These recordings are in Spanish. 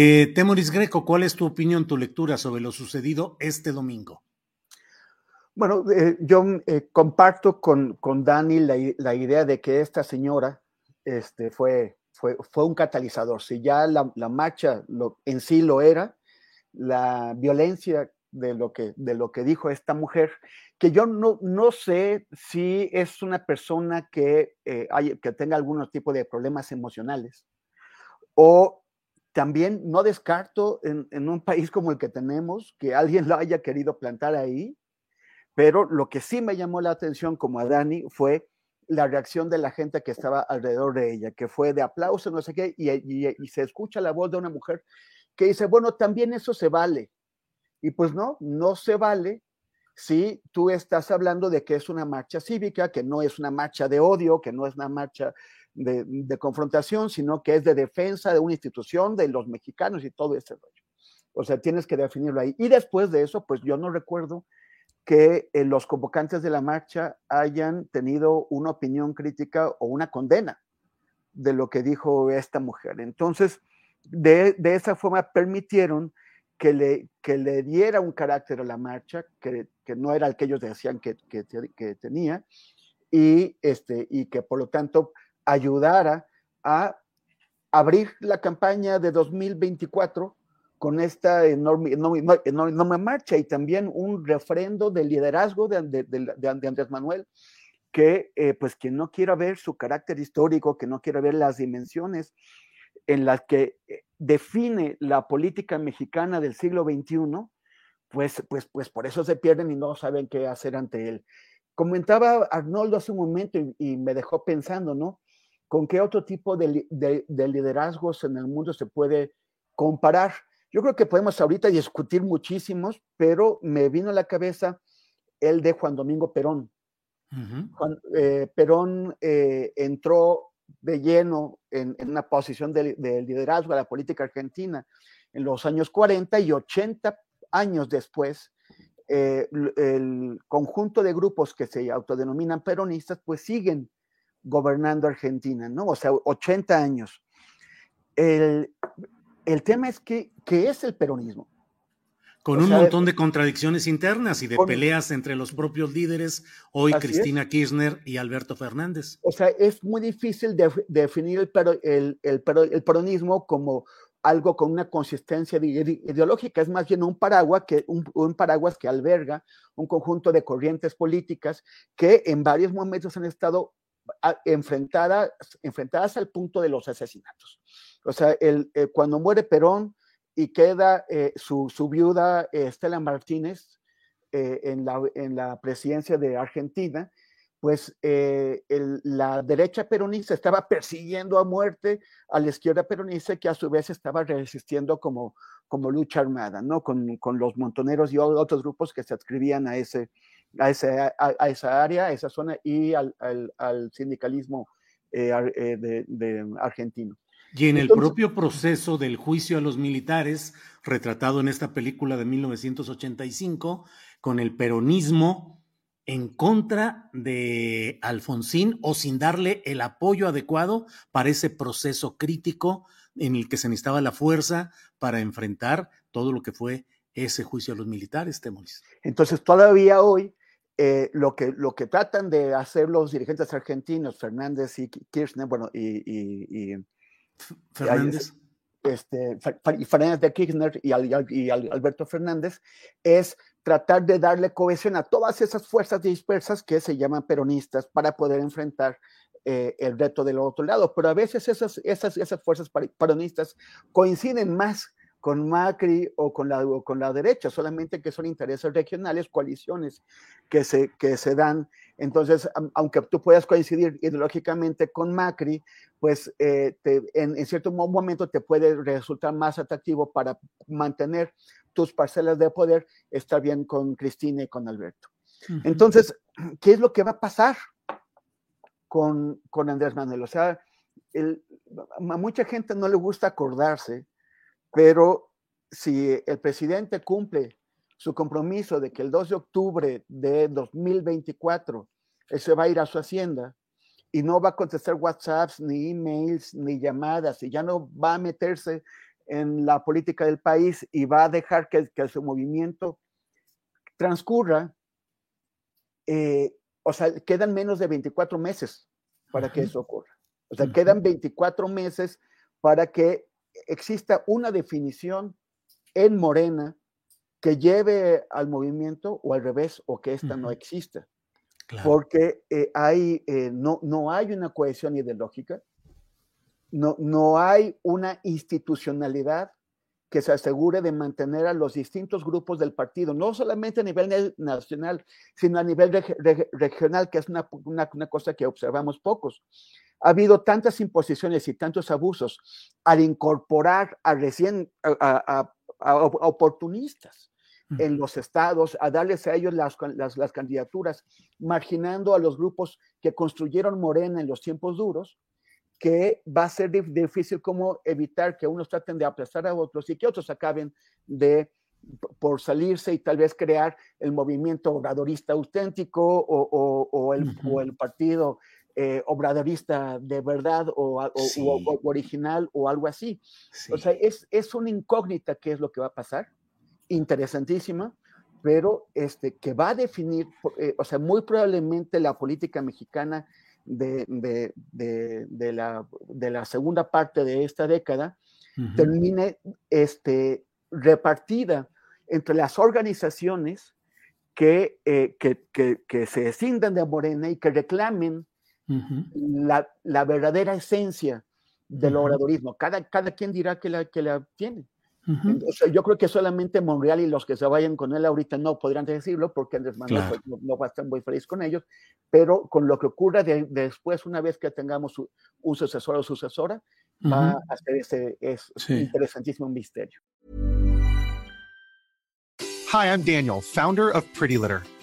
Eh, Temoris Greco, ¿cuál es tu opinión, tu lectura sobre lo sucedido este domingo? Bueno, eh, yo eh, comparto con, con Dani la, la, idea de que esta señora este, fue, fue, fue un catalizador. Si ya la, la marcha lo, en sí lo era, la violencia de lo que, de lo que dijo esta mujer, que yo no, no sé si es una persona que, eh, hay, que tenga algún tipo de problemas emocionales o también no descarto en, un país como el que tenemos que alguien lo haya querido plantar ahí, pero lo que sí me llamó la atención como a Dani fue la reacción de la gente que estaba alrededor de ella, que fue de aplauso, no sé qué, y, y se escucha la voz de una mujer que dice, bueno, también eso se vale. Y pues no, no se vale si tú estás hablando de que es una marcha cívica, que no es una marcha de odio, que no es una marcha de, confrontación, sino que es de defensa de una institución, de los mexicanos y todo ese rollo. O sea, tienes que definirlo ahí. Y después de eso, pues yo no recuerdo que eh, los convocantes de la marcha hayan tenido una opinión crítica o una condena de lo que dijo esta mujer. Entonces, de esa forma permitieron que le, que le diera un carácter a la marcha, que, que no era el que ellos decían que, que, tenía, y, este, y que por lo tanto ayudara a abrir la campaña de 2024 con esta enorme, enorme, enorme marcha y también un refrendo de liderazgo de, de, de, de Andrés Manuel, que eh, pues quien no quiera ver su carácter histórico, que no quiera ver las dimensiones en las que eh, define la política mexicana del siglo XXI, pues, pues, pues por eso se pierden y no saben qué hacer ante él. Comentaba Arnoldo hace un momento y, y me dejó pensando, ¿no? ¿Con qué otro tipo de, de, de, liderazgos en el mundo se puede comparar? Yo creo que podemos ahorita discutir muchísimos, pero me vino a la cabeza el de Juan Domingo Perón. Uh -huh. Juan, eh, Perón eh, entró de lleno en, en una posición de, de, liderazgo a la política argentina en los años 40 y 80 años después, eh, el conjunto de grupos que se autodenominan peronistas, pues siguen gobernando Argentina, ¿no? O sea, 80 años. El, el tema es que, ¿qué es el peronismo? Con o un sea, montón de contradicciones internas y de con, peleas entre los propios líderes, hoy Cristina es. Kirchner y Alberto Fernández. O sea, es muy difícil de, de definir el, el, el, el, peronismo como algo con una consistencia ideológica, es más bien un paraguas, que, un, un, paraguas que alberga un conjunto de corrientes políticas que en varios momentos han estado enfrentadas, enfrentadas al punto de los asesinatos. O sea, el, eh, cuando muere Perón y queda eh, su, su, viuda eh, Estela Martínez en la, en, la, presidencia de Argentina, pues el, la derecha peronista estaba persiguiendo a muerte a la izquierda peronista que a su vez estaba resistiendo como, como lucha armada, ¿no? Con, con los montoneros y otros grupos que se adscribían a ese, a, ese, a, a, esa área, a esa zona y al, al, al sindicalismo eh, de, de, argentino. Y en Entonces, el propio proceso del juicio a los militares, retratado en esta película de 1985, con el peronismo en contra de Alfonsín o sin darle el apoyo adecuado para ese proceso crítico en el que se necesitaba la fuerza para enfrentar todo lo que fue ese juicio a los militares, Temoris. Entonces, todavía hoy, eh, lo, que, lo que tratan de hacer los dirigentes argentinos, Fernández y Kirchner, bueno, y, Fernández. Este, Fernández de Kirchner y, y, Alberto Fernández, es tratar de darle cohesión a todas esas fuerzas dispersas que se llaman peronistas para poder enfrentar eh, el reto del otro lado. Pero a veces esas, esas, esas fuerzas peronistas coinciden más con Macri o con la, con la derecha, solamente que son intereses regionales, coaliciones que se, que se dan. Entonces, aunque tú puedas coincidir ideológicamente con Macri, pues eh, en, en, cierto momento te puede resultar más atractivo para mantener tus parcelas de poder, estar bien con Cristina y con Alberto. Entonces, ¿qué es lo que va a pasar con, con Andrés Manuel? O sea, el, a mucha gente no le gusta acordarse pero si el presidente cumple su compromiso de que el 2 de octubre de 2024 él se va a ir a su hacienda y no va a contestar WhatsApps, ni emails, ni llamadas, y ya no va a meterse en la política del país y va a dejar que, su movimiento transcurra, eh, o sea, quedan menos de 24 meses para que eso ocurra. O sea, quedan 24 meses para que exista una definición en Morena que lleve al movimiento o al revés, o que ésta no exista. Porque eh, hay, eh, no, no hay una cohesión ideológica, no, no hay una institucionalidad que se asegure de mantener a los distintos grupos del partido, no solamente a nivel nacional, sino a nivel regional, que es una, una, cosa que observamos pocos ha habido tantas imposiciones y tantos abusos al incorporar a recién a, oportunistas en los estados, a darles a ellos las, las, candidaturas, marginando a los grupos que construyeron Morena en los tiempos duros, que va a ser difícil como evitar que unos traten de aplastar a otros y que otros acaben de por salirse y tal vez crear el movimiento obradorista auténtico o, el, o el, partido eh, obradorista de verdad o, original o algo así. O sea, es, es una incógnita qué es lo que va a pasar, interesantísima, pero este, que va a definir, eh, o sea, muy probablemente la política mexicana de, de, de, la, de la segunda parte de esta década termine este, repartida entre las organizaciones que, eh, que, que, que, se desciendan de Morena y que reclamen la, la, verdadera esencia del obradorismo. Cada, cada quien dirá que la, que la tiene. o sea, yo creo que solamente Monreal y los que se vayan con él ahorita no podrían decirlo porque Andrés Manuel pues, no, va a estar muy feliz con ellos, pero con lo que ocurra después, una vez que tengamos un sucesor o sucesora, va a ser ese es interesantísimo misterio. Hi, I'm Daniel, founder of Pretty Litter.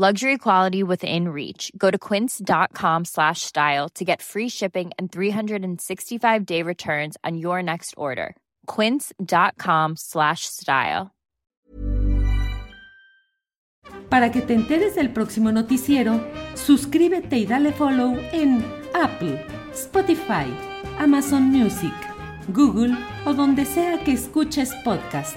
Luxury quality within reach. Go to quince.com slash style to get free shipping and 365 day returns on your next order. Quince.com slash style. Para que te enteres del próximo noticiero, suscríbete y dale follow en Apple, Spotify, Amazon Music, Google o donde sea que escuches podcast